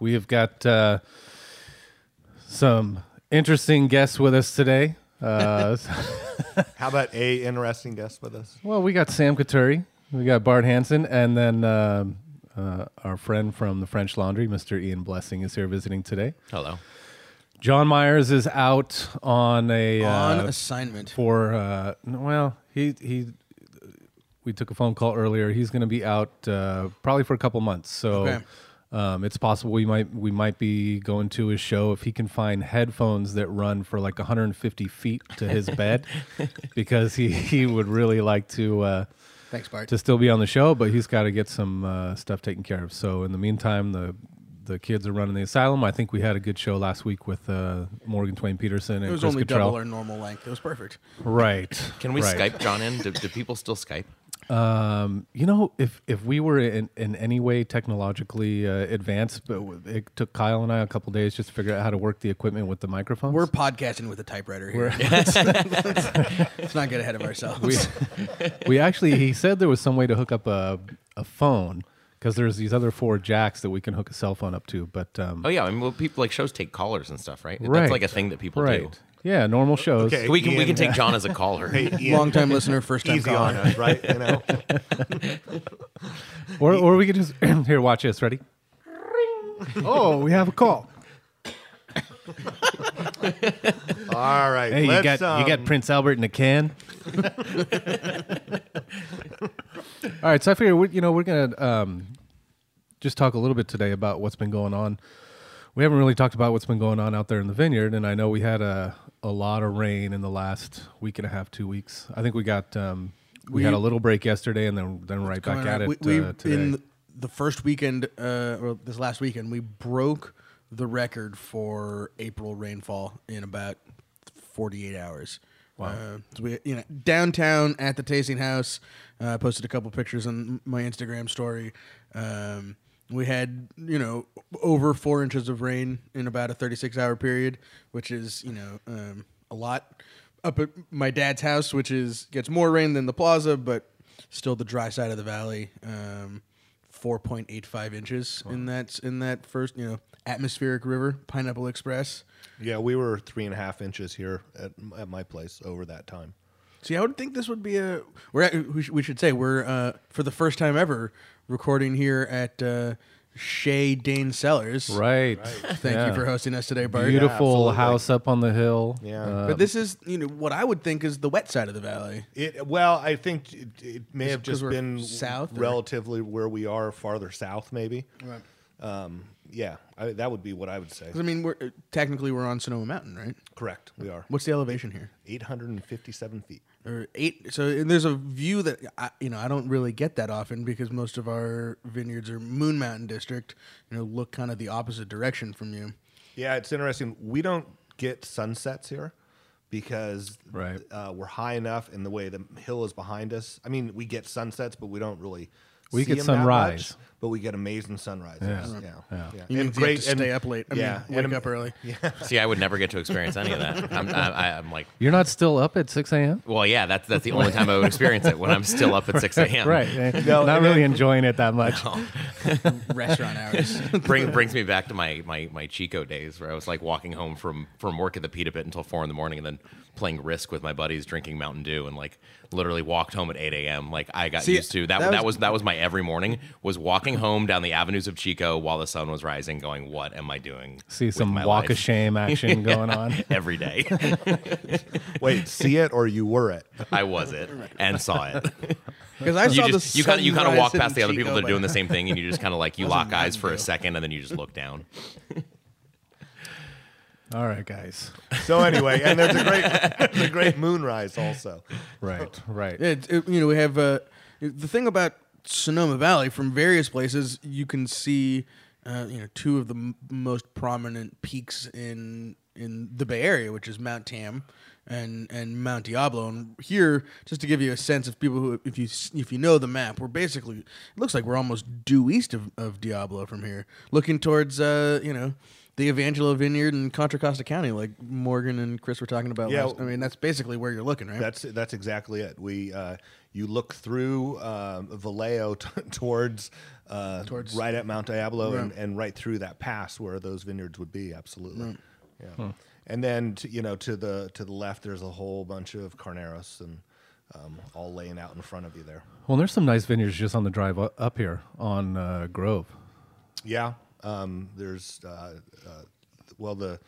We have got uh, some interesting guests with us today. Uh, How about a interesting guest with us? well, we got Sam Coturri, we got Bart Hansen, and then um uh, our friend from the French Laundry, Mr. Ian Blessing, is here visiting today. Hello. John Myers is out on a on uh, assignment. for uh, n- well, he he. We took a phone call earlier. He's going to be out uh, probably for a couple months, so Okay. Um, it's possible we might we might be going to his show if he can find headphones that run for like 150 feet to his bed, because he he would really like to uh, Thanks, Bart. to still be on the show, but he's got to get some uh, stuff taken care of. So in the meantime, the the kids are running the asylum. I think we had a good show last week with uh, Morgan Twain Peterson and it was Chris only Cottrell. double our normal length. It was perfect. Right. Can we right. Skype John in? Do, do people still Skype? Um, you know, if if we were in, in any way technologically uh, advanced, but it took Kyle and I a couple days just to figure out how to work the equipment with the microphones. We're podcasting with a typewriter here. Let's not get ahead of ourselves. we, we actually he said there was some way to hook up a a phone because there's these other four jacks that we can hook a cell phone up to, but um, Oh yeah, I mean, well, people like shows take callers and stuff, right? right, That's like a thing that people right. do. Yeah, normal shows. Okay. We can we Ian, can take John as a caller. Hey, Ian, Long time listener, first time easy on caller. us, right? You know, Or or we could just here watch this. Ready? oh, we have a call. all right. Hey, you let's, got you got um, Prince Albert in a can. All right, so I figure we, you know we're gonna um, just talk a little bit today about what's been going on. We haven't really talked about what's been going on out there in the vineyard, and I know we had a a lot of rain in the last week and a half, two weeks. I think we got um, we, We- had a little break yesterday, and then then right back at it We, uh, in the first weekend, uh, or this last weekend, we broke the record for April rainfall in about 48 hours. Wow. Uh, so we, you know, downtown at the tasting house, uh, I posted a couple pictures on my Instagram story. Um, we had, you know, over four inches of rain in about a 36 hour period, which is, you know, um, a lot. Up at my dad's house, which is gets more rain than the plaza, but still the dry side of the valley. Um, 4.85 inches in that in that first, you know, atmospheric river, Pineapple Express. Yeah, we were three and a half inches here at, at my place over that time. See, I would think this would be a. We're at, we should say we're uh, for the first time ever recording here at uh, Shea Dane Cellars. right. Thank Yeah. you for hosting us today, Bart. Beautiful absolutely. house up on the hill. Yeah. Uh, But this is, you know, what I would think is the wet side of the valley. It well, I think it, it may Is it have 'cause just we're been south, or- relatively where we are, farther south, maybe. Right. Um, yeah, I, that would be what I would say. 'Cause, I mean, we're uh, technically we're on Sonoma Mountain, right? Correct, we are What's the elevation here? 857 feet. Or eight. So and there's a view that I, you know I don't really get that often because most of our vineyards are Moon Mountain District. You know, look kind of the opposite direction from you. Yeah, it's interesting. We don't get sunsets here because Right. uh, we're high enough, and the way the hill is behind us. I mean, we get sunsets, but we don't really. We see get 'em that sunrise. much, but we get amazing sunrises. Yeah, Yeah. yeah, Yeah. yeah. You mean you to stay up late. I yeah, mean, wake and- up early. See, I would never get to experience any of that. I'm, I, I'm like, You're not still up at 6 a.m. well, yeah, that's that's the only time I would experience it when I'm still up at 6 a.m. Right. No, not and really then- enjoying it that much. Restaurant hours. Bring, brings me back to my, my, my Chico days where I was like walking home from, from work at the Pita Pit until four in the morning and then playing Risk with my buddies, drinking Mountain Dew, and like literally walked home at 8 a.m. Like I got See, used to that. that That was- was, that was my every morning was walking home down the avenues of Chico while the sun was rising, going, "What am I doing?" See some my walk of shame action going on. every day. Wait, see it or you were it? I was it and saw it. Because I You saw just the you kind of you kind of walk past the other people that are doing the same thing, and you just kind of like you lock eyes for a second, and then you just look down. All right, guys. So anyway, and there's a great, there's a great moonrise also. Right, right. It, it- you know, we have uh, the thing about Sonoma Valley from various places. You can see, uh, you know two of the m- most prominent peaks in in the Bay Area, which is Mount Tam and and Mount Diablo. And here, just to give you a sense of people who, if you if you know the map, we're basically it looks like we're almost due east of, of Diablo from here, looking towards uh, you know. The Evangelho Vineyard in Contra Costa County, like Morgan and Chris were talking about. Yeah. last- I mean that's basically where you're looking, right? That's that's exactly it. We uh, you look through um, Vallejo t- towards, uh, Towards- right at Mount Diablo and, Right. and right through that pass where those vineyards would be. Absolutely, yeah. And then to, you know to the to the left, there's a whole bunch of carneros and um, all laying out in front of you there. Well, there's some nice vineyards just on the drive up here on uh, Grove. Yeah, um, there's uh, uh, well the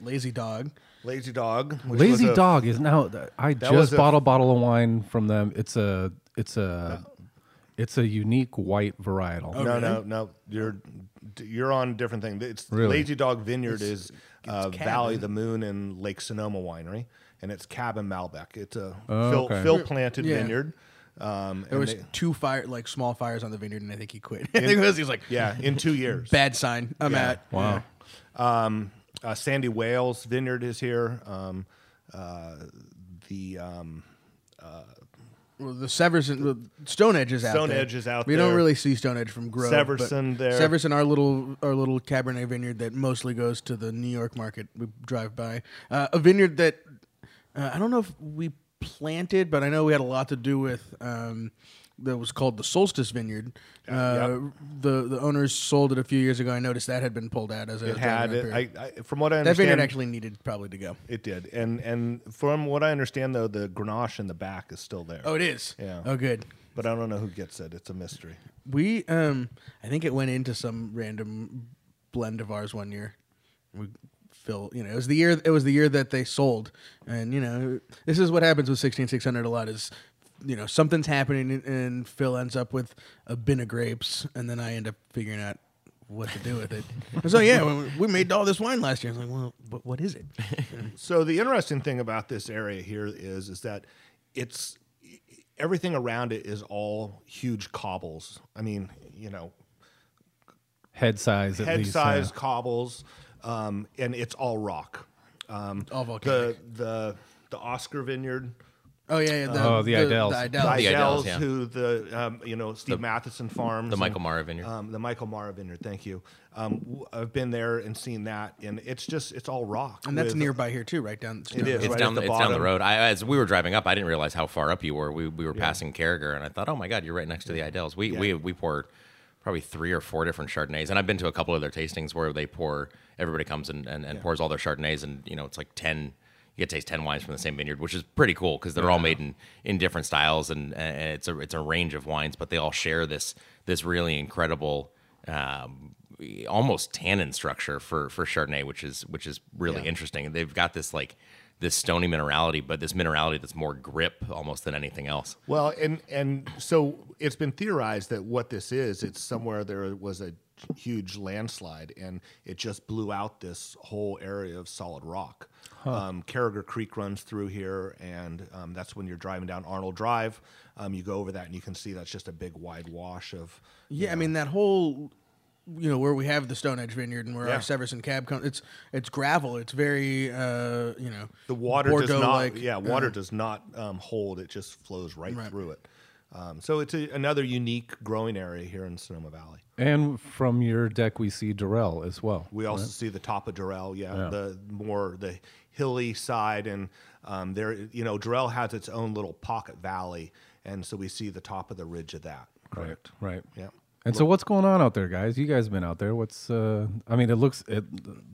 Lazy Dog. Lazy Dog. which Lazy was a- Dog is now. I That was just a- bought a bottle of wine from them. It's a it's a it's a unique white varietal. No, no, no. You're you're on a different thing. It's Really? Lazy Dog Vineyard is uh, Cab, Valley of the Moon and Lake Sonoma Winery, and it's Cab and Malbec. It's a Oh, Phil, okay. Phil planted Yeah. vineyard. Um, There was they- two fire, like small fires on the vineyard, and I think he quit. I think it was, he was like, yeah, in two years. bad sign. I'm Yeah. out. Wow. Um, uh, Sandy Wales Vineyard is here. Um, uh, the um, Well, the Severson, well, Stone Edge is out. Stone there. Edge is out We there. don't really see Stone Edge from Grove. but Severson there. Severson, our little our little Cabernet vineyard that mostly goes to the New York market. We drive by uh, a vineyard that uh, I don't know if we planted, but I know we had a lot to do with. Um, that was called the Solstice Vineyard. Uh, yep. The the owners sold it a few years ago. I noticed that had been pulled out as a it had it. I, I, from what I understand, that vineyard actually needed probably to go. it did. And and from what I understand, though, the Grenache in the back is still there. Oh, it is. Yeah. Oh, good. but I don't know who gets it. It's a mystery. We um I think it went into some random blend of ours one year. We Phil, you know, it was the year it was the year that they sold. And you know, this is what happens with 16600 a lot is you know, something's happening and- and Phil ends up with a bin of grapes and then I end up figuring out what to do with it. so yeah, we- we made all this wine last year. I was like, well, but what is it? So the interesting thing about this area here is is that it's everything around it is all huge cobbles. I mean, you know, Head size at head least. size uh, cobbles, um, and it's all rock. Um, All volcanic. The the the Oscar Vineyard. Oh yeah, yeah the, Oh, the Idels. The, The Idels. The Idels, Idels, yeah. who the um, you know Steve Matthiasson Farms, the and, Michael Mara Vineyard. um, the Michael Mara Vineyard. Thank you. Um, w- I've been there and seen that, and it's just it's all rock. And that's with- nearby here too, right down. It is. it's right down at the it's down the bottom. road. I, as we were driving up, I didn't realize how far up you were. We, we were passing Carriger, and I thought, oh my god, you're right next to the Idels. We we we pour probably three or four different Chardonnays, and I've been to a couple of their tastings where they pour. Everybody comes and, and, and pours all their Chardonnays, and you know it's like ten. You get to taste ten wines from the same vineyard, which is pretty cool because they're all made in, in different styles, and, and it's a it's a range of wines, but they all share this this really incredible. Um, almost tannin structure for for Chardonnay, which is which is really interesting. They've got this like this stony minerality, but this minerality that's more grip almost than anything else. Well, and and so it's been theorized that what this is, it's somewhere there was a huge landslide and it just blew out this whole area of solid rock. Um, Carriger Creek runs through here, and um, that's when you're driving down Arnold Drive. Um, you go over that, and you can see that's just a big wide wash of. Yeah, I mean that whole, you know, where we have the Stone Edge Vineyard and where Yeah. our Severson cab comes. It's it's gravel. It's very, uh, you know, The water does not, Bordeaux-like, yeah, water uh, does not um, hold. It just flows right, Right. through it. Um, so it's a, another unique growing area here in Sonoma Valley. and from your deck, we see Durell as well. We also see the top of Durell, yeah, Yeah. the more the hilly side, and um, there, you know, Durell has its own little pocket valley, and so we see the top of the ridge of that. Correct. Right. Yeah. And so, what's going on out there, guys? You guys have been out there? What's? uh I mean, it looks. It,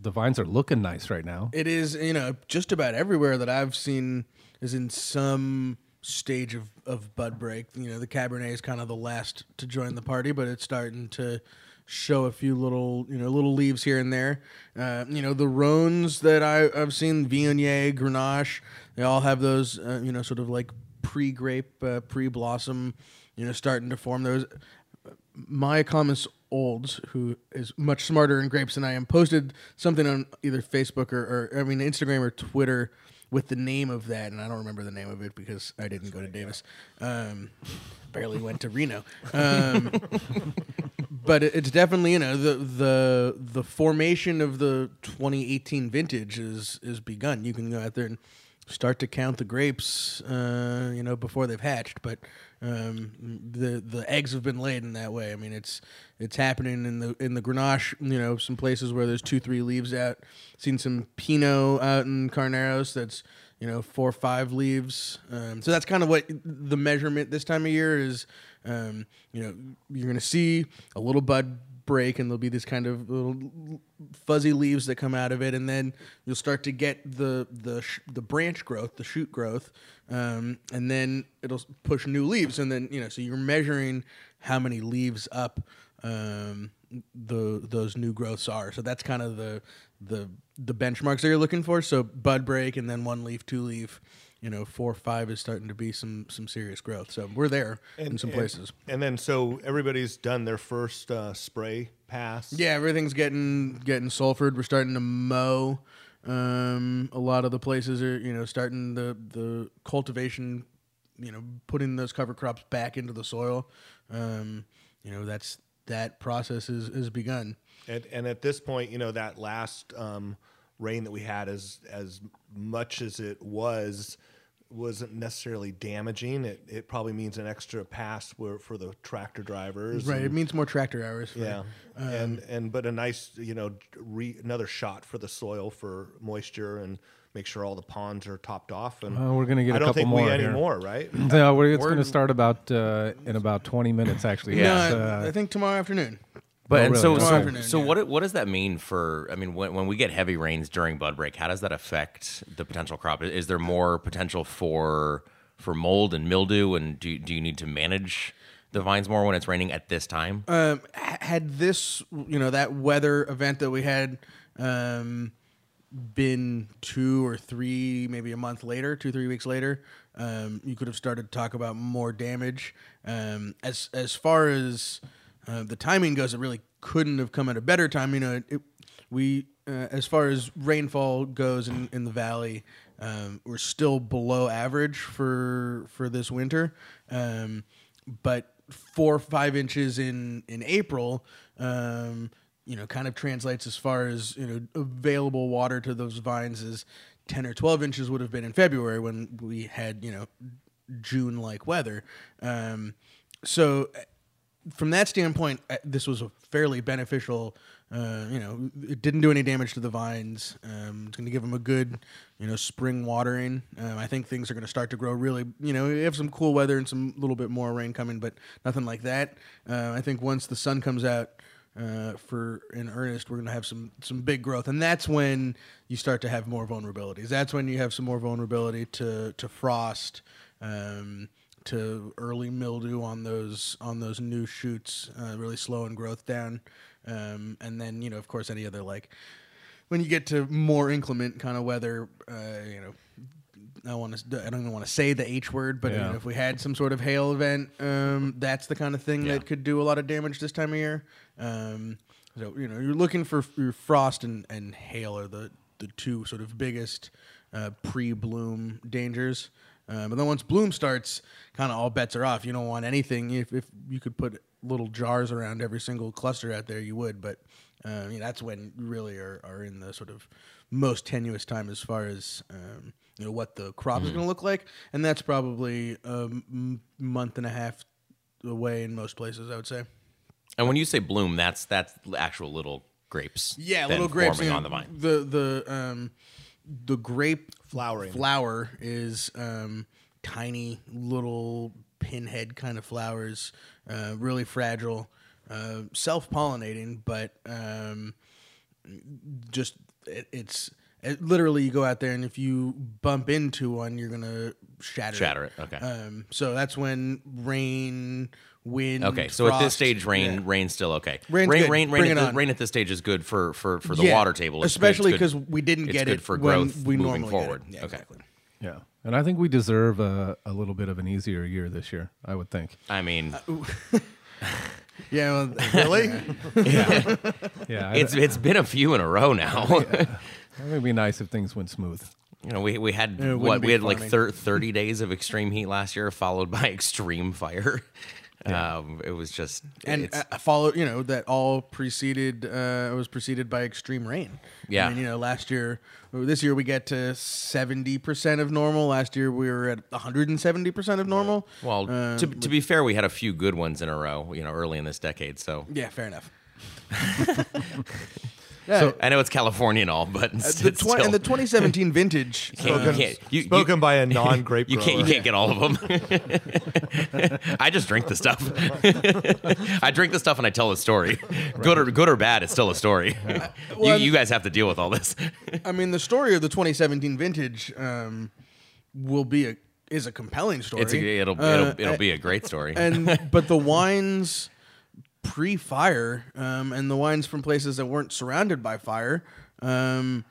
the vines are looking nice right now. It is, you know, just about everywhere that I've seen is in some stage of, of bud break. You know, the Cabernet is kind of the last to join the party, but it's starting to show a few little, you know, little leaves here and there. Uh, you know, the Rhones that I, I've seen, Viognier, Grenache, they all have those, uh, you know, sort of like pre-grape, uh, pre-blossom, you know, starting to form those. Maya Thomas Olds, who is much smarter in grapes than I am, posted something on either Facebook or, or I mean Instagram or Twitter with the name of that, and I don't remember the name of it because I didn't go to Davis. Um, barely went to Reno. Um, but it- it's definitely you know the the the formation of the 2018 vintage is is begun. You can go out there and start to count the grapes, uh, you know, before they've hatched. But um, the the eggs have been laid in that way. I mean, it's it's happening in the in the Grenache. You know, some places where there's two three leaves out. Seen some Pinot out in Carneros that's you know four five leaves. Um, so that's kind of what the measurement this time of year is. Um, you know, you're going to see a little bud break, and there'll be these kind of little fuzzy leaves that come out of it, and then you'll start to get the the sh- the branch growth, the shoot growth, um, and then it'll push new leaves, and then you know, so you're measuring how many leaves up um, the those new growths are. So that's kind of the the the benchmarks that you're looking for. So bud break, and then one leaf, two leaf. You know, four or five is starting to be some some serious growth. So we're there in some places. And then so everybody's done their first uh, spray pass. Yeah, everything's getting getting sulfured. We're starting to mow. Um, a lot of the places are you know starting the the cultivation, you know, putting those cover crops back into the soil. Um, you know, that's that process is is begun. And, and at this point, you know, that last um, rain that we had, as as much as it was, wasn't necessarily damaging. It it probably means an extra pass for, for the tractor drivers. Right, and- it means more tractor hours. For, yeah, and and but a nice you know re, another shot for the soil for moisture and make sure all the ponds are topped off. And Well, we're gonna get I a don't couple think more we here. anymore, right? No, we're, it's going to start about uh, in about 20 minutes, actually. No, uh, I think tomorrow afternoon. But and really? so so, afternoon, so yeah. what what does that mean for? I mean, when, when we get heavy rains during bud break, how does that affect the potential crop? Is there more potential for for mold and mildew? And do do you need to manage the vines more when it's raining at this time? um, had this, you know, that weather event that we had um, been two or three, maybe a month later, two three weeks later, um, you could have started to talk about more damage. Um, as as far as uh, the timing goes, it really couldn't have come at a better time. You know, it, we uh, as far as rainfall goes in, in the valley, um, we're still below average for for this winter. Um, but four or five inches in in April, um, you know, kind of translates as far as you know available water to those vines as ten or twelve inches would have been in February when we had you know June like weather. Um, so from that standpoint, uh, this was a fairly beneficial. Uh, you know, it didn't do any damage to the vines. Um, it's going to give them a good, you know, spring watering. Um, I think things are going to start to grow really. You know, we have some cool weather and some little bit more rain coming, but nothing like that. Uh, I think once the sun comes out uh, for in earnest, we're going to have some some big growth, and that's when you start to have more vulnerabilities. That's when you have some more vulnerability to to frost. Um, to early mildew on those on those new shoots, uh, really slowing growth down, um, and then you know of course any other like when you get to more inclement kind of weather, uh, you know. I want to. I don't even want to say the H word, but you know, if we had some sort of hail event, um, that's the kind of thing Yeah. that could do a lot of damage this time of year. Um, so you know, you're looking for your frost and, and hail are the the two sort of biggest uh, pre-bloom dangers. Um, and then once bloom starts, kind of all bets are off. You don't want anything. If, if you could put little jars around every single cluster out there, you would. But uh, you know, that's when you really are, are in the sort of most tenuous time as far as um, you know what the crop is going to look like, and that's probably a m- month and a half away in most places. I would say. And when you say bloom, that's that's actual little grapes. Yeah, little grapes forming you know, on the vine. The the um, the grape Flowering. flower is um, tiny little pinhead kind of flowers, uh, really fragile, uh, self pollinating, but um, just it, it's it, literally you go out there and if you bump into one, you're gonna shatter Shatter it, okay. Um, so that's when rain, wind. Okay, so at this stage, rain yeah. rain's still okay. Rain's rain, good. rain, rain, Bring at the, rain at this stage is good for for for the Yeah, water table, It's especially because we didn't it's get good it for when growth we moving normally get it. forward. Yeah, okay, exactly. yeah. And I think we deserve a, a little bit of an easier year this year, I would think. I mean, uh, Yeah, well, Really? Yeah. I- it's it's been a few in a row now. it would be nice if things went smooth. You know, we we had what we had like thir- thirty days of extreme heat last year, followed by extreme fire. Um, it was just and uh, follow you know that all preceded uh, was preceded by extreme rain. Yeah. I mean, you know, last year, this year we get to seventy percent of normal. Last year we were at one hundred and seventy percent of normal. well, Uh, to, to be fair, we had a few good ones in a row, you know, early in this decade. So yeah, fair enough. I know it's California and all, but it's, The still, and the 2017 vintage. you can't, uh, you Spoken by a non-grape you can't, you can't get all of them. I just drink the stuff. I drink the stuff and I tell the story. Good or good or bad, it's still a story. you, Well, you guys have to deal with all this. I mean, the story of the 2017 vintage um, will be a is a compelling story. It's a, it'll Uh, it'll it'll be a great story. and but the wines pre-fire um, and the wines from places that weren't surrounded by fire um,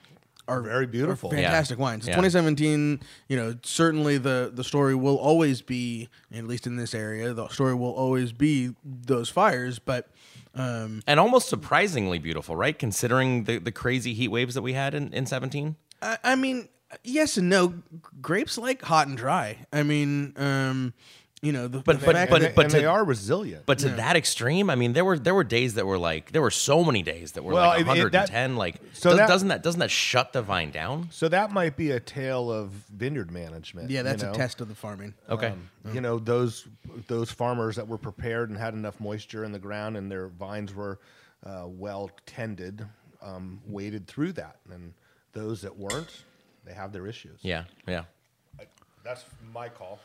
are Very beautiful. fantastic wines. Yeah. 2017, you know, certainly the the story will always be, at least in this area, the story will always be those fires. But um, and almost surprisingly beautiful, right? Considering the, the crazy heat waves that we had in, in 17. I, I mean, yes and no. Grapes like hot and dry. I mean, um, you know, the, But- the but- fact but- and, that- they, and to- they are resilient. But to that extreme, I mean, there were there were days that were like there were so many days that were Well, like it- it- 110. that- like, so does, that- doesn't that doesn't that shut the vine down? so that might be a tale of vineyard management. yeah, you that's know? a test of the farming. Okay, Um, You know those those farmers that were prepared and had enough moisture in the ground and their vines were uh, well tended, um, waded through that, and those that weren't, they have their issues. yeah, yeah. That's my call.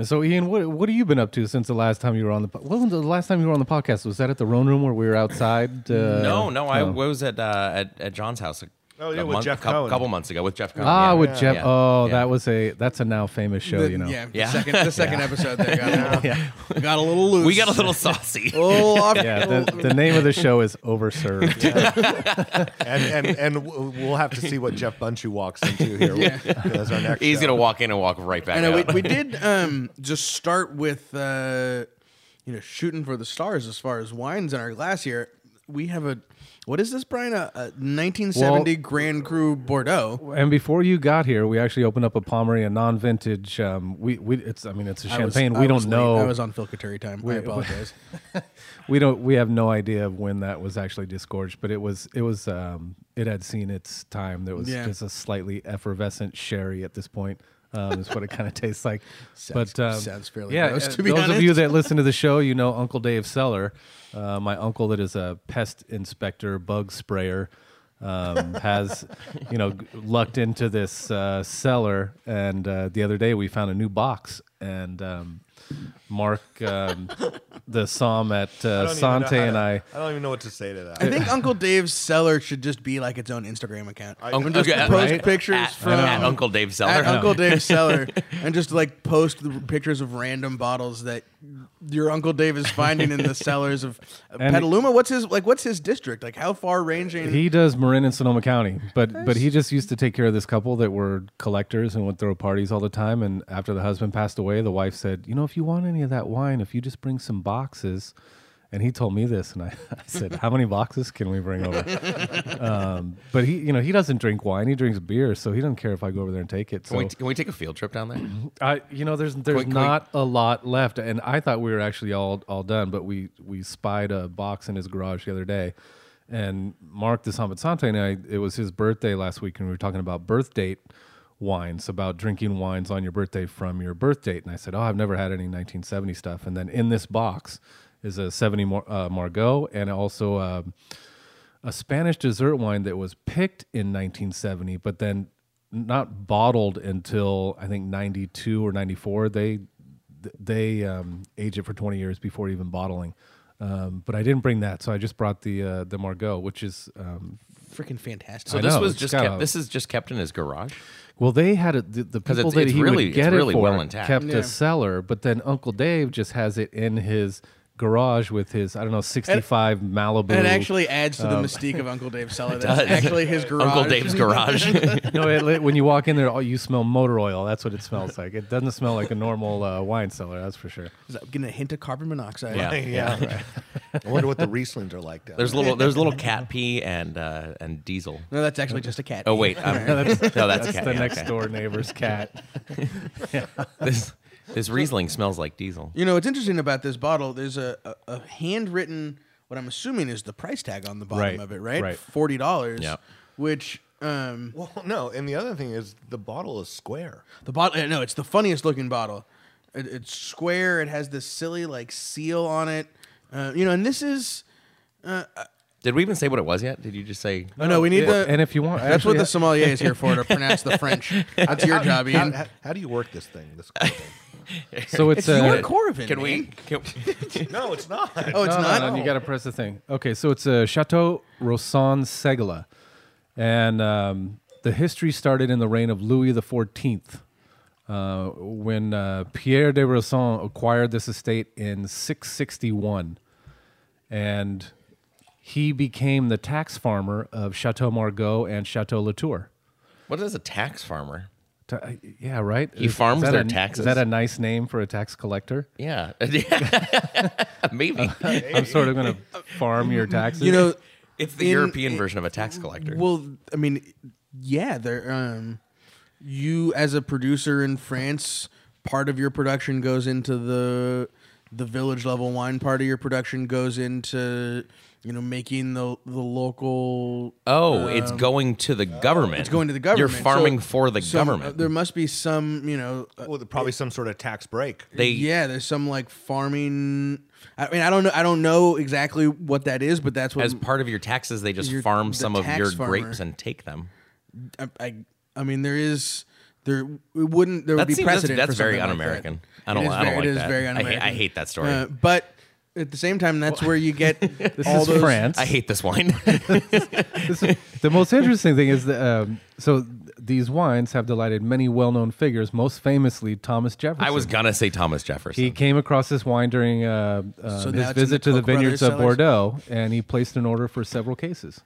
And so, Ian, what what have you been up to since the last time you were on the? po- What was the last time you were on the podcast? Was that at the Rhone Room where we were outside? Uh, no, no, I oh. was at uh, at at John's house. A, Oh, yeah, a with month, Jeff couple, Cohn. couple months ago with Jeff Cohn. Ah, yeah. with Jeff. Yeah. Oh, Yeah. that was a that's a now famous show. The- you know. yeah, the second the second episode there got, a little, got a little loose. we got a little saucy. a little off. Yeah, the, the name of the show is Overserved. And and and we'll have to see what Jeff Bundschu walks into here as our next. He's show. gonna walk in and walk right back I know we, out. we did um, just start with uh, you know shooting for the stars as far as wines in our glass here. We have a what is this, Brian? A, a 1970 Well- Grand Cru Bordeaux. and before you got here, we actually opened up a Pommery, a non-vintage. Um, we we it's I mean it's a champagne. I we was don't late. know. I was on Phil Coturri time. I We- apologize. we don't we have no idea of when that was actually disgorged, but it was it was um, it had seen its time. There was Yeah. just a slightly effervescent sherry at this point. Um, is what it kind of tastes like. Sounds- but um, sounds fairly yeah. gross, uh, to be those of you that listen to the show, you know Uncle Dave Seller, uh, my uncle that is a pest inspector, bug sprayer. um, has you know lucked into this uh, cellar, and uh, the other day we found a new box, and um, Mark, um, the somm at I uh, don't know Sante, and I. I don't even know what to say to that. I think Uncle Dave's cellar should just be like its own Instagram account. I, Uncle, just okay, post at- pictures at, from at Uncle Dave Seller. at Uncle Dave's cellar and just like post the pictures of random bottles that your Uncle Dave is finding in the cellars of And- Petaluma. What's his like? What's his district? Like how far ranging? He does Marin and Sonoma County, but but he just used to take care of this couple that were collectors and would throw parties all the time. And after the husband passed away, the wife said, "You know, if you want any of that wine, if you just bring some boxes." And he told me this, and I, I said, "How many boxes can we bring over?" um, but he, you know, he doesn't drink wine; he drinks beer, so he doesn't care if I go over there and take it. Can, we, So can we take a field trip down there? I, you know, there's there's we- can we- not a lot left, and I thought we were actually all all done, but we we spied a box in his garage the other day, and Mark the Sante and I, it was his birthday last week, and we were talking about birth date wines, about drinking wines on your birthday from your birth date, and I said, oh, I've never had any 1970 stuff, and then in this box is a 70 Mar- uh, Margaux and also. Uh, a Spanish dessert wine that was picked in 1970, but then not bottled until I think 92 or 94. They they um, age it for 20 years before even bottling. Um, but I didn't bring that, so I just brought the uh, the Margaux, which is um, freaking fantastic. So I this know, was just kept, this is just kept in his garage. well, they had it. The, the 'Cause people it's- that it's he really- would it's get really it for well kept Yeah. a cellar, but then Uncle Dave just has it in his garage with his I don't know 65 Malibu. and it actually adds to the mystique of Uncle Dave's cellar. That's does. actually his garage. Uncle Dave's garage. no, it, when you walk in there, oh, you smell motor oil. That's what it smells like. It doesn't smell like a normal uh, wine cellar. That's for sure. Is that getting a hint of carbon monoxide. yeah. yeah. I wonder what the Rieslings are like down There's there. little there's a little cat pee and uh, and diesel. No, that's actually just a cat. Oh wait, um, no, that's, That's cat, the yeah, next okay. door neighbor's cat. This This Riesling smells like diesel. You know, what's interesting about this bottle, there's a, a, a handwritten, what I'm assuming is the price tag on the bottom Right, of it, right? right. $40. Yeah. Which, um, Well, no, and the other thing is the bottle is square. the bottle, no, it's the funniest looking bottle. It, it's square. It has this silly, like, seal on it. Uh, you know, and this is, Did we even say what it was yet? Did you just say? oh no, we need the, and if you want, that's what the sommelier is here for, to pronounce the French. That's your job, How, Ian. how, how do you work this thing? This kind thing? so it's, It's your uh, Coravin, Can we? man. Can, no, it's not. Oh, it's no, not? No, no, you got to press the thing. Okay, so it's a Chateau Rauzan-Segla, and um, the history started in the reign of Louis the Fourteenth, uh, when uh, Pierre de Rauzan acquired this estate in 661, and he became the tax farmer of Chateau Margaux and Chateau Latour. what is a tax farmer? Ta- yeah, right. He farms that their a, taxes? Is that a nice name for a tax collector? Yeah, maybe. I'm sort of going to farm your taxes. You know, It's the in- European version of a tax collector. Well, I mean, yeah, there. Um, you as a producer in France, part of your production goes into the the village level wine. Part of your production goes into you know making the the local. oh, it's going to the government. um, It's going to the government. You're farming So- for the some- government. there must be some, you know, uh, Well, probably some sort of tax break. they yeah. There's some like farming. I mean, I don't know. I don't know exactly what that is, but that's what as part of your taxes, they just You're farm the some of your farmer. grapes and take them. I, I, I mean, there is there it wouldn't there would That be seems- that's- precedent. that's for very something like that. un-American. I don't- It is I don't very- like It is that. very I hate- I un-American. hate that story. Uh, but at the same time, that's where you get this all is those. France. I hate this wine. This is- the most interesting thing is that um, so th- these wines have delighted many well-known figures, most famously Thomas Jefferson. I was gonna say Thomas Jefferson. He came across this wine during uh, uh, So now his it's in visit the to the Koch brothers vineyards of cellars? Bordeaux, and he placed an order for several cases.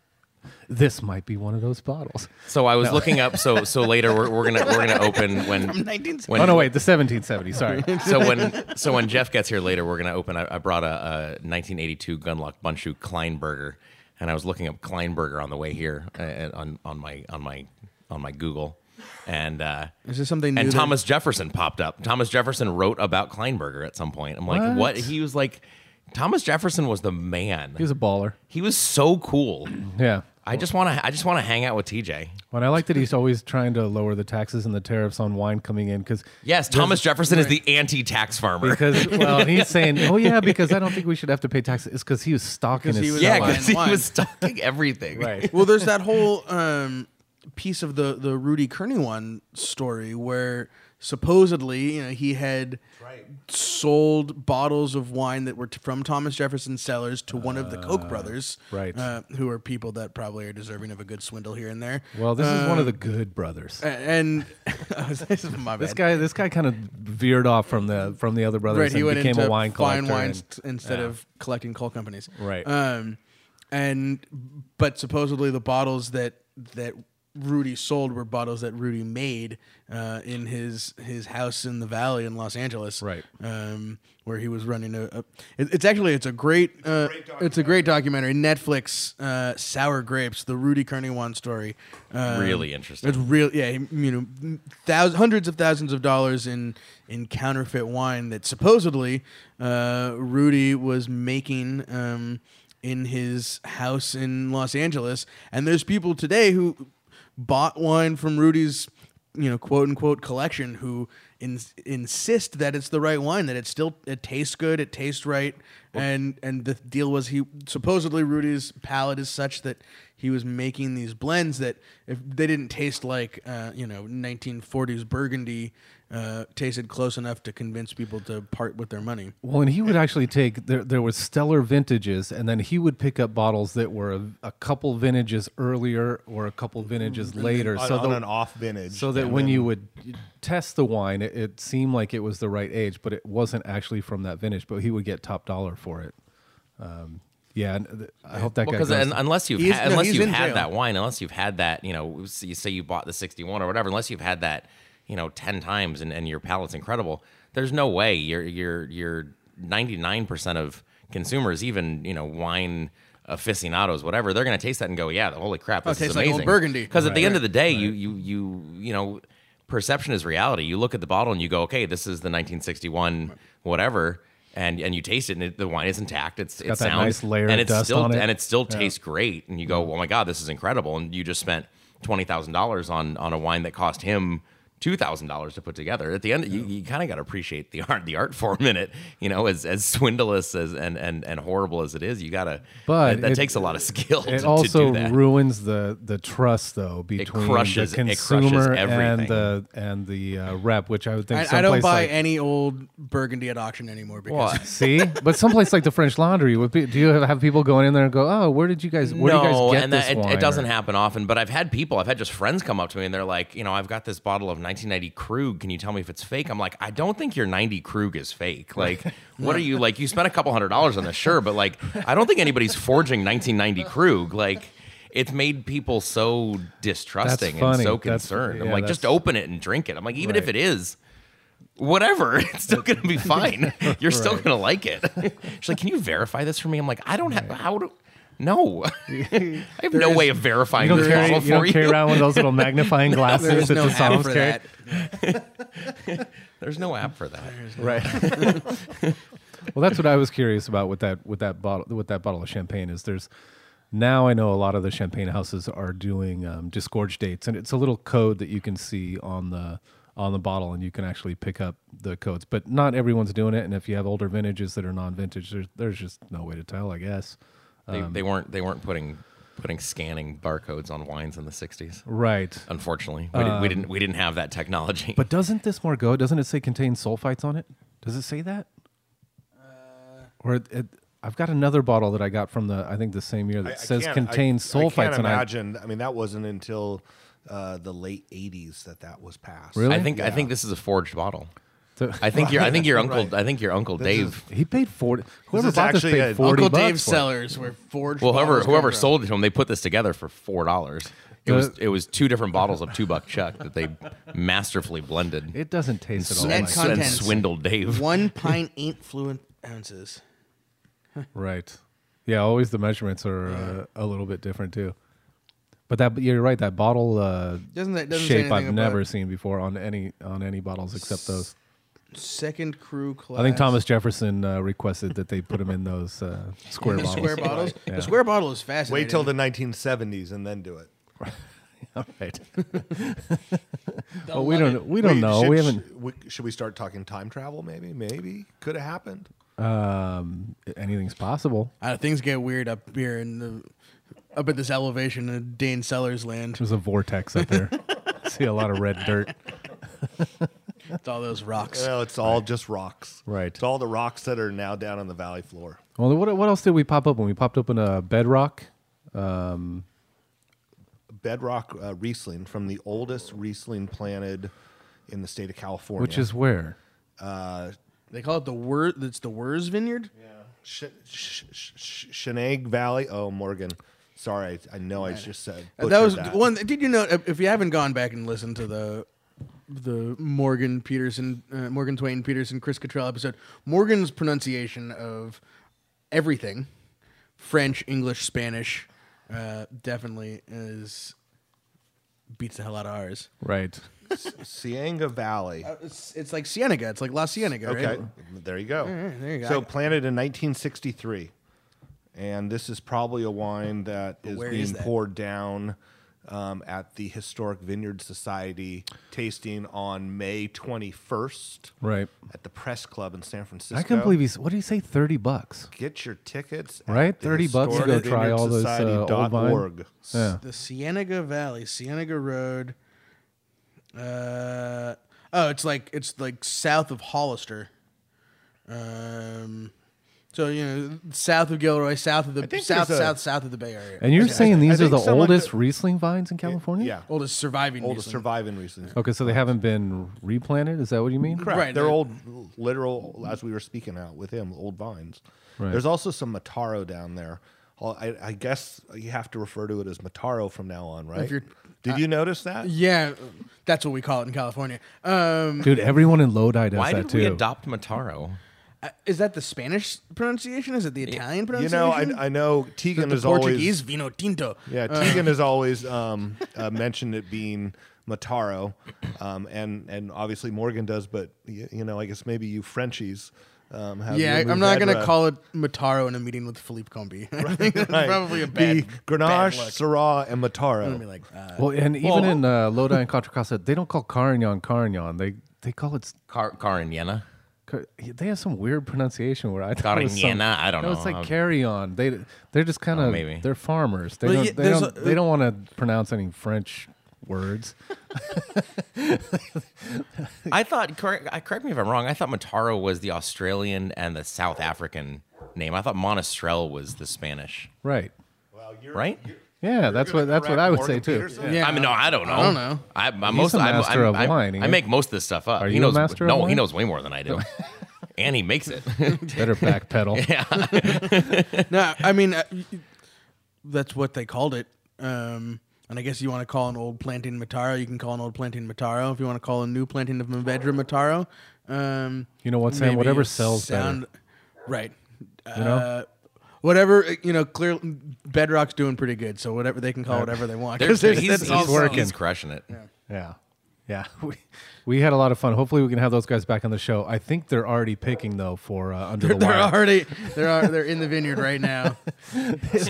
This might be one of those bottles. so I was looking up. So so later we're, we're gonna we're gonna open when 1970. when oh no, wait, the 1770. Sorry. so when so when Jeff gets here later, we're gonna open. I, I brought a, a 1982 Gundlach Bundschu Kleinberger, and I was looking up Kleinberger on the way here uh, on on my on my on my Google, and uh, Is this something new and that- Thomas Jefferson popped up. Thomas Jefferson wrote about Kleinberger at some point. I'm like, what? What? He was like, Thomas Jefferson was the man. He was a baller. He was so cool. Yeah. I just want to. I just want to hang out with TJ. Well, I like that he's always trying to lower the taxes and the tariffs on wine coming in because Yes, Thomas Jefferson is the anti-tax farmer. because well he's saying oh yeah because I don't think we should have to pay taxes. It's because he was stocking Because his he was yeah, buying because he wine. was stocking everything. right. well, there's that whole um, piece of the the Rudy Kurniawan story where supposedly you know he had sold bottles of wine that were t- from Thomas Jefferson's cellars to one of the Koch brothers, right. Uh, who are people that probably are deserving of a good swindle here and there. Well, this is one of the good brothers. A- and this is my bad. This guy, this guy, kind of veered off from the from the other brothers right, he went became into a wine fine collector. wines and- t- instead yeah. of collecting coal companies. Right. Um, and but supposedly the bottles that that Rudy sold were bottles that Rudy made uh, in his his house in the valley in Los Angeles. Right. Um, where he was running a. a it- it's actually it's a great uh, it's a great documentary. Netflix uh, Sour Grapes, the Rudy Kurniawan story. Um, Really interesting. It's real, yeah. You know, thousands, hundreds of thousands of dollars in in counterfeit wine that supposedly uh, Rudy was making um, in his house in Los Angeles, and there's people today who bought wine from Rudy's, you know, quote unquote collection who in, insist that it's the right wine, that it still it tastes good, it tastes right, and and the deal was he supposedly Rudy's palate is such that he was making these blends that if they didn't taste like uh, you know 1940s Burgundy, uh, tasted close enough to convince people to part with their money. Well, and he would actually take there. There was stellar vintages, and then he would pick up bottles that were a, a couple vintages earlier or a couple vintages later. on, so on the- an off vintage. so that when then- you would test the wine, it, it seemed like it was the right age, but it wasn't actually from that vintage. But he would get top dollar for it. Um, yeah, I hope that guy. Because goes- unless you've He's- had, no, unless you've had jail. that wine, unless you've had that, you know, s- you say you bought the 61 or whatever, unless you've had that, you know, 10 times and, and your palate's incredible, there's no way you're you're you're 99% of consumers, even, you know, wine aficionados, whatever, they're going to taste that and go, yeah, holy crap, Oh, it this is tastes like old amazing. Burgundy. Because at the Right. end of the day, you you you you know, perception is reality. You look at the bottle and you go, okay, this is the 1961 whatever. And, and you taste it, and it, the wine is intact. It's, got it's that sound, nice layer and of it's dust still on it. and it still tastes great. And you go, mm-hmm. oh my god, this is incredible. And you just spent twenty thousand dollars on on a wine that cost him two thousand dollars to put together. At the end, you, you kind of got to appreciate the art the art form in it. You know, as as swindleless as and and, and horrible as it is, you gotta. But that, that it- takes a lot of skill. It to, also to do that. ruins the the trust though between crushes- the it consumer and the and the uh, rep, which I would think. I, I don't buy like, any old Burgundy at auction anymore because Well, See, but someplace like the French Laundry, would be, do you have, have people going in there and go, "Oh, where did you guys? Where no, do you guys get and this it, wine?" it doesn't Or- happen often. But I've had people, I've had just friends come up to me and they're like, you know, I've got this bottle of 1990 Krug. Can you tell me if it's fake? I'm like, I don't think your 90 Krug is fake. Like, what are you like? You spent a couple hundred dollars on this, sure, but like, I don't think anybody's forging 1990 Krug. Like. It's made people so distrusting and so concerned. I'm like, just open it and drink it. I'm like, even if it is, whatever, it's still going to be fine. You're still going to like it. She's like, can you verify this for me? I'm like, I don't have, how do, no. I have no way of verifying don't this carry, you don't for carry you. around one of those little magnifying glasses there is that no the app songs for carry. that. There's no app for that. Right. well, that's what I was curious about with that with that bottle with that bottle of champagne. Is there's now I know a lot of the champagne houses are doing um, disgorge dates, and it's a little code that you can see on the on the bottle, and you can actually pick up the codes. But not everyone's doing it, and if you have older vintages that are non-vintage, there's there's just no way to tell, I guess. They, Um, they weren't they weren't putting putting scanning barcodes on wines in the 60s. Right. Unfortunately, we, didn't, we didn't we didn't have that technology. Um, But doesn't this more go? Doesn't it say contain sulfites on it? Does it say that? or it, it, I've got another bottle that I got from the I think the same year that I- I says can't- contains I, sulfites, I can't and I imagine. I, mean, that wasn't until uh, the late '80s that that was passed. Really? I think I think this is a forged bottle. So- I think your I think your uncle I think your uncle Dave. he paid forty. Whoever is bought this actually paid forty Uncle bucks Dave's for it. cellars where forged. Well, whoever bottles come whoever from. sold it to him, they put this together for four dollars. It The- was it was two different bottles of two buck chuck that they masterfully blended It doesn't taste at all Net like and, and contents. swindled Dave. one pint ain't fluent ounces. right. Yeah, always the measurements are uh, a little bit different too. But that you're right. That bottle uh, Doesn't that doesn't say shape I've anything never seen before on any on any bottles except those. Second cru class? I think Thomas Jefferson uh, requested that they put him in those uh, square bottles. square bottles. Yeah. The square bottle is fascinating. Wait till the 1970s and then do it. All right. well, we don't. We don't Wait, know. Should, we haven't. Should we, should we start talking time travel? Maybe. Maybe could have happened. Um, anything's possible. Uh, things get weird up here in the up at this elevation in Dane Cellars land. There's a vortex up there. See a lot of red dirt. It's all those rocks. Well, it's all just rocks. Right. It's all the rocks that are now down on the valley floor. Well, what what else did we pop up when we popped open a bedrock? Bedrock uh, Riesling from the oldest Riesling planted in the state of California. Which is where? They call it the Wur. It's the Wirz Vineyard. Sh- sh- sh- sh- Cienega Valley. Oh, Morgan. Sorry, I, I know I just said Uh, that was butchered one. Did you know? If if you haven't gone back and listened to the the Morgan Peterson, uh, Morgan Twain Peterson, Chris Cottrell episode, Morgan's pronunciation of everything, French, English, Spanish, uh, definitely is beats the hell out of ours. Right. Cienega Valley. Uh, It's, it's like Cienega. It's like La Cienega, Okay, right? there you go. there you go. So planted in 1963, and this is probably a wine that is where being is that? poured down um, at the Historic Vineyard Society tasting on May 21st Right. at the Press Club in San Francisco. I can't believe he's. What do you say? Thirty bucks. Get your tickets. Right? at the 30 bucks to go try all those, uh, old Society.org. Yeah. The Cienega Valley, Cienega Road. Uh, oh, it's like it's like south of Hollister. Um, so you know, south of Gilroy, south of the think south, there's a- south, south of the Bay Area. And you're saying these are think the someone oldest could- Riesling vines in California? Yeah, oldest surviving. oldest Riesling. surviving Riesling. Okay, so they haven't been replanted. Is that what you mean? Correct. Right, They're they're- old, literal, as we were speaking out with him, old vines. Right. There's also some Mataro down there. Well, I, I guess you have to refer to it as Mataro from now on, right? you're- Did you notice that? Yeah, that's what we call it in California. Um, Dude, everyone in Lodi does Why that did we adopt Mataro? Uh, is that the Spanish pronunciation? Is it the Italian pronunciation? You pronunciation? know, I, I know Is Tegan it the is Portuguese always vino tinto. yeah. Tegan has always um, uh, mentioned it being Mataro, um, and and obviously Morgan does, but you, you know, I guess maybe you Frenchies. Um, have Yeah, your I'm not going to Mourvedre. call it Mataro in a meeting with Philippe Cambie. I think that's Right. probably a bad, Be bad Grenache, look. Syrah, and Mataro. I'm gonna be like, uh, Well, and even Well- in uh, Lodi and Contra Costa, they don't call Carignan Carignan. They they call it. Car, Car and Yena. Car- They have some weird pronunciation where I thought it was some- I don't no, know. It's like carry on. They they're just kind of oh, maybe. they're farmers. They Well, don't they don't a- they uh, don't want to pronounce any French words. I thought, correct, correct me if I'm wrong, I thought Mataro was the Australian and the South African name. I thought Monastrell was the Spanish, Right. Well, you're, right? Yeah, that's what that's what I would say too. yeah, I mean, no, I don't know. I don't know. I, I'm He's most, a I'm- master I'm- of I'm- wine, I make most of this stuff up. Are he you a knows, master of No, he wine? knows way more than I do, and he makes it. Better backpedal. Yeah. No, I mean, uh, y- y- that's what they called it. Um, and I guess you want to call an old planting Mataro, you can call an old planting Mataro. If you want to call a new planting of Mourvedre Mataro, um, You know what, Sam? maybe Whatever a sells better. Right. You know? Uh, whatever, you know, clear Bedrock's doing pretty good, so whatever they can call whatever they want. 'Cause he's, that's he's, all- working. he's crushing it. Yeah. Yeah. We, we had a lot of fun. Hopefully we can have those guys back on the show. I think they're already picking though for uh, under They're, the they're already they're al- they're in the vineyard right now,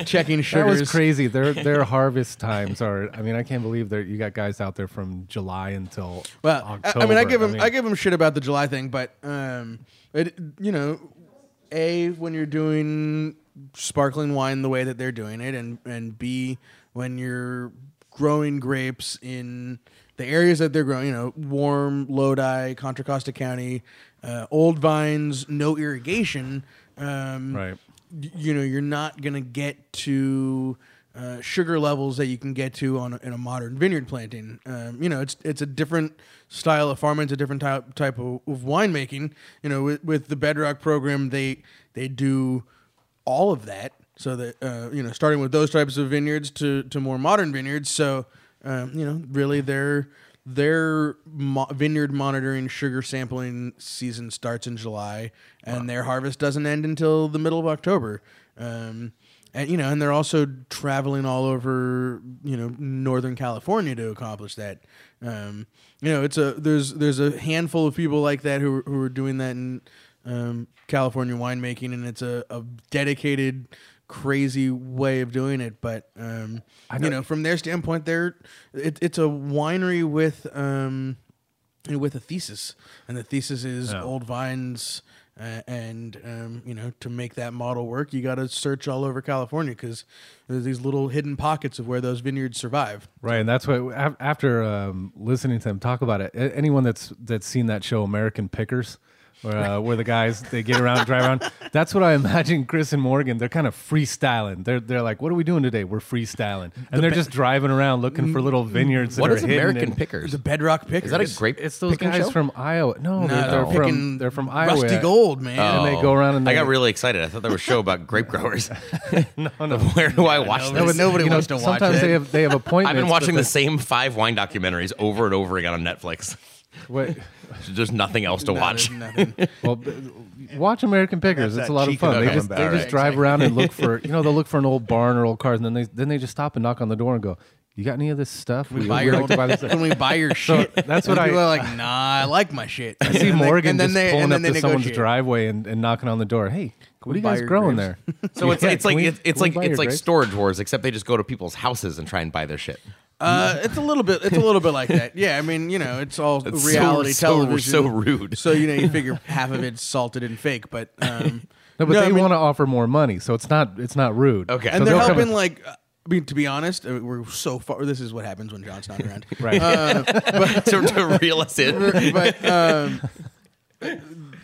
checking that sugars. was crazy. Their their harvest times are. I mean, I can't believe that you got guys out there from July until Well, I- October. I mean, I give him mean, I give him shit about the July thing, but um, it you know, a when you're doing sparkling wine the way that they're doing it, and and b when you're growing grapes in the areas that they're growing, you know, warm Lodi, Contra Costa County, uh, old vines, no irrigation. Um, right. y- you know you're not going to get to uh, sugar levels that you can get to on a, in a modern vineyard planting. Um, you know, it's it's a different style of farming, it's a different type type of, of winemaking. You know, with, with the Bedrock program, they they do all of that. So that uh, you know, starting with those types of vineyards to to more modern vineyards. So um, you know, really, their their mo- vineyard monitoring sugar sampling season starts in July, and their harvest doesn't end until the middle of October. Um, and you know, and they're also traveling all over you know Northern California to accomplish that. Um, you know, it's a there's there's a handful of people like that who are- who are doing that in um, California winemaking, and it's a, a dedicated, crazy way of doing it. But um, you know, from their standpoint, they're it, it's a winery with um, you know, with a thesis, and the thesis is Yeah. old vines. Uh, and um, you know, to make that model work, you got to search all over California because there's these little hidden pockets of where those vineyards survive. Right, and that's what af- after um, listening to them talk about it. a- Anyone that's that's seen that show, American Pickers, where uh, where the guys they get around, drive around. That's what I imagine. Chris and Morgan, they're kind of freestyling. They're they're like, "What are we doing today? We're freestyling," and they're just driving around looking for little vineyards. That What are is hidden American Pickers? The Bedrock Pickers. Is that a grape? It's those guys show? from Iowa. No, No, they're, they're they're from they're from Iowa. Rusty Gold, man. And they go around and I got really excited. I thought there was a show about grape growers. no, no. Where do I watch No, but this? nobody you know, wants to watch sometimes it. they have they have appointments. I've been watching the- the same five wine documentaries over and over again on Netflix. Wait, There's nothing else to No, watch. there's nothing. Well, b- watch American Pickers. That's It's a lot of Chico fun. They just they Right, just drive around and look for you know they'll look for an old barn or old cars and then they then they just stop and knock on the door and go, "You got any of this stuff? We We, buy your like old, buy this." stuff." Can we buy your shit? that's what And I- people are like. Nah, I like my shit. I see Morgan and then just they, pulling and up then to they someone's driveway and, and knocking on the door. Hey, what are you buy guys your growing grapes? there? So it's Yeah, it's can like we- it's, it's can we like buy it's like grapes? Storage Wars, except they just go to people's houses and try and buy their shit. Uh, it's a little bit. It's a little bit like that. Yeah, I mean, you know, it's all reality so, television. So, so rude. So you know, you figure half of it's salted and fake, but um, No, but I they mean- want to offer more money, so it's not it's not rude. Okay. and So they're they'll come helping. Like, uh, I mean, to be honest, uh, we're so far. This is what happens when John's not around. Right. to, to reel us in. but um,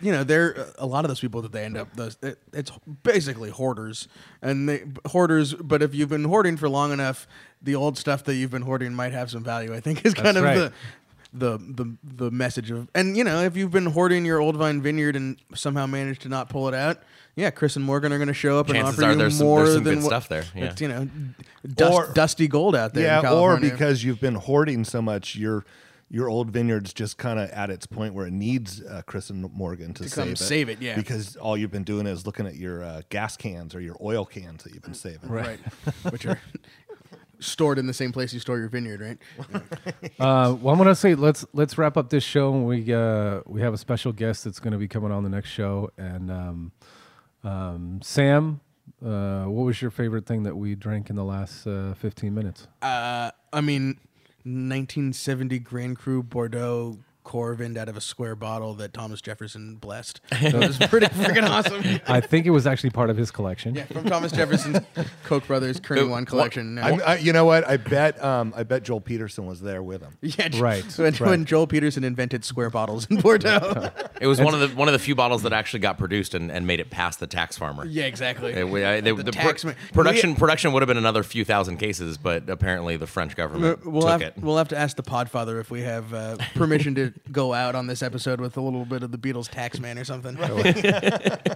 you know, they're a lot of those people that they end up. Those it, it's basically hoarders, and they hoarders. But if you've been hoarding for long enough, the old stuff that you've been hoarding might have some value. I think is kind of right. the. The, the the message of and you know if you've been hoarding your old vine vineyard and somehow managed to not pull it out yeah Chris and Morgan are going to show up and offer are you there's some- more there's some than good what, stuff there, yeah. it's, you know dust, Or- dusty gold out there in yeah, or because you've been hoarding so much, your your old vineyard's just kind of at its point where it needs uh, Chris and Morgan to, To save come it. save it, yeah. Because all you've been doing is looking at your uh, gas cans or your oil cans that you've been saving. right which are stored in the same place you store your vineyard, right? Uh, well, I'm gonna say let's let's wrap up this show. We uh, we have a special guest that's going to be coming on the next show. And um, um, Sam, uh, what was your favorite thing that we drank in the last uh, 15 minutes? Uh, I mean, 1970 Grand Cru Bordeaux Coravined out of a square bottle that Thomas Jefferson blessed. That was pretty freaking awesome. I think it was actually part of his collection. Yeah, from Thomas Jefferson's Koch brothers Kurniawan collection. I, I, you know what? I bet. Um, I bet Joel Peterson was there with him. yeah, Right, When, right. when Joel Peterson invented square bottles in Bordeaux. It was one of the one of the few bottles that actually got produced and, and made it past the tax farmer. yeah, exactly. It- we- I- they- The the tax pro- man- production production would have been another few thousand cases, but apparently the French government We'll took have, it. we'll have to ask the Podfather if we have uh, permission to go out on this episode with a little bit of the Beatles tax man or something.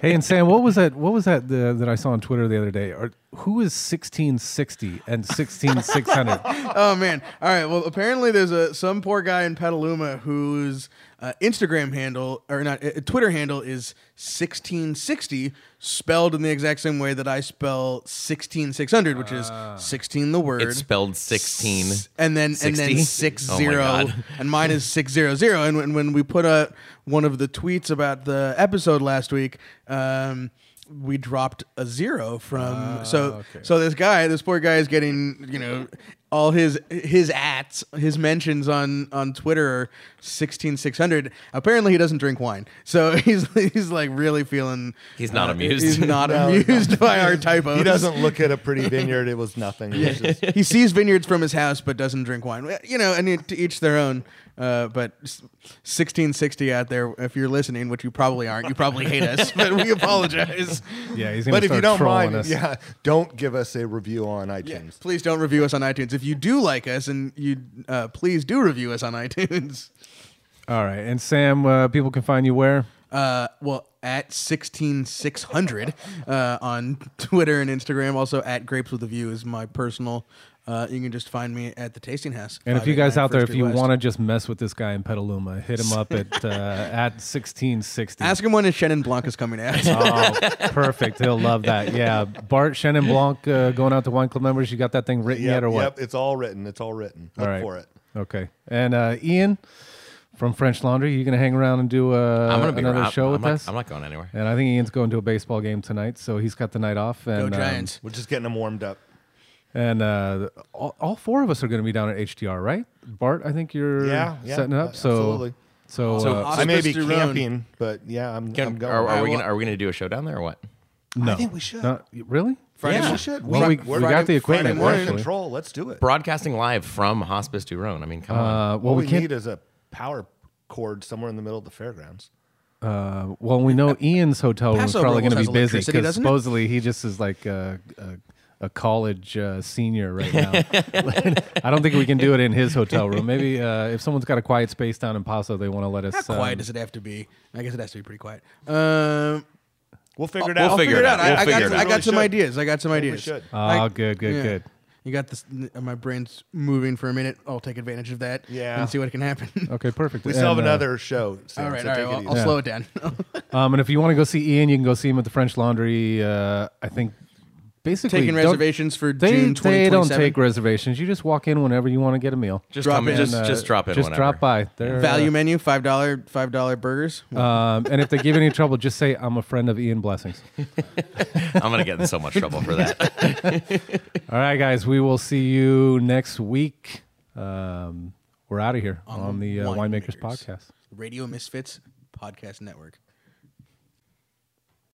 Hey, and Sam, what was that? What was that the, that I saw on Twitter the other day? Are, who is 1660 and 16600? oh man! All right. Well, apparently there's a some poor guy in Petaluma whose uh, Instagram handle or not uh, Twitter handle is 1660, spelled in the exact same way that I spell 16600, which is 16 the word. It's spelled 16. S- and then and 60? then six Oh my zero, God. and mine is six zero zero. And when, when we put out one of the tweets about the episode last week, um, we dropped a zero from so so this guy, this poor guy is getting you know all his his ats, his mentions on on Twitter are sixteen six hundred. Apparently, he doesn't drink wine, so he's he's like really feeling. He's not uh, amused. He's not No, amused by our typos. He doesn't look at a pretty vineyard. It was nothing. It was just- he sees vineyards from his house but doesn't drink wine. You know, and it, to each their own. Uh, but s- 1660 out there, if you're listening, which you probably aren't, you probably hate us, but we apologize. Yeah, he's gonna but if you don't mind, us. yeah, don't give us a review on iTunes. Please don't review us on iTunes. If you do like us, and you uh, please do review us on iTunes. All right, and Sam, uh, people can find you where? Uh, well, at 16600 uh, on Twitter and Instagram. Also at Grapes with a View is my personal. Uh, you can just find me at the Tasting House. And if you guys out there, if you want to just mess with this guy in Petaluma, hit him up at uh, at 1660. ask him when his Chenin Blanc is coming out. Oh, perfect. He'll love that. Yeah. Bart Chenin Blanc uh, going out to Wine Club members. You got that thing written Yep, yet or what? yep, it's all written. It's all written. Look All right. for it. Okay. And uh, Ian from French Laundry, you going to hang around and do uh, I'm gonna be another around. show I'm with not, us? I'm not going anywhere. and I think Ian's going to a baseball game tonight, so he's got the night off. Go And, um, Giants. We're just getting him warmed up. And uh, all, all four of us are going to be down at HDR, right? Bart, I think you're Yeah, yeah, setting it up. uh, So, absolutely. so, So- uh, I may be Hospice camping, but yeah, I'm, Can- I'm going. are, are we gonna are we gonna do a show down there or what? no. I think we should. Not- really? Friday Yeah, we should. Well, we- we're- we got the Friday equipment, morning actually. control. Let's do it. Broadcasting live from Hospice du Rhone. I mean, come on. Uh, well, All we we can't. need is a power cord somewhere in the middle of the fairgrounds. Uh, well, we know Ian's hotel room is probably going to be busy because doesn't it? supposedly he just is like a, a, a college uh, senior right now. I don't think we can do it in his hotel room. Maybe uh, if someone's got a quiet space down in Paso, they want to let us. How quiet um, does it have to be? I guess it has to be pretty quiet. Um, We'll figure it out. I'll figure it out. I, We'll I got, figure it I got some ideas. I got some we ideas. should. Oh, I- good, good, yeah. good. You got this. My brain's moving for a minute. I'll take advantage of that. Yeah. And see what can happen. Okay, perfect. We still have uh, another show. Sam, all right. so all right. take it Well. I'll Yeah. slow it down. Um, and if you want to go see Ian, you can go see him at the French Laundry. Uh, I think basically Taking don't- reservations for They, June they don't take reservations. You just walk in whenever you want to get a meal. just drop come in. in. Just uh, just drop in. Just whenever. drop by. They're, uh, Value menu five dollar five dollar burgers. Um, and if they give any trouble, just say I'm a friend of Ian Blessings. I'm gonna get in so much trouble for that. All right, guys, we will see you next week. Um, we're out of here on, the uh, Winemakers Winemakers. podcast. Radio Misfits Podcast Network.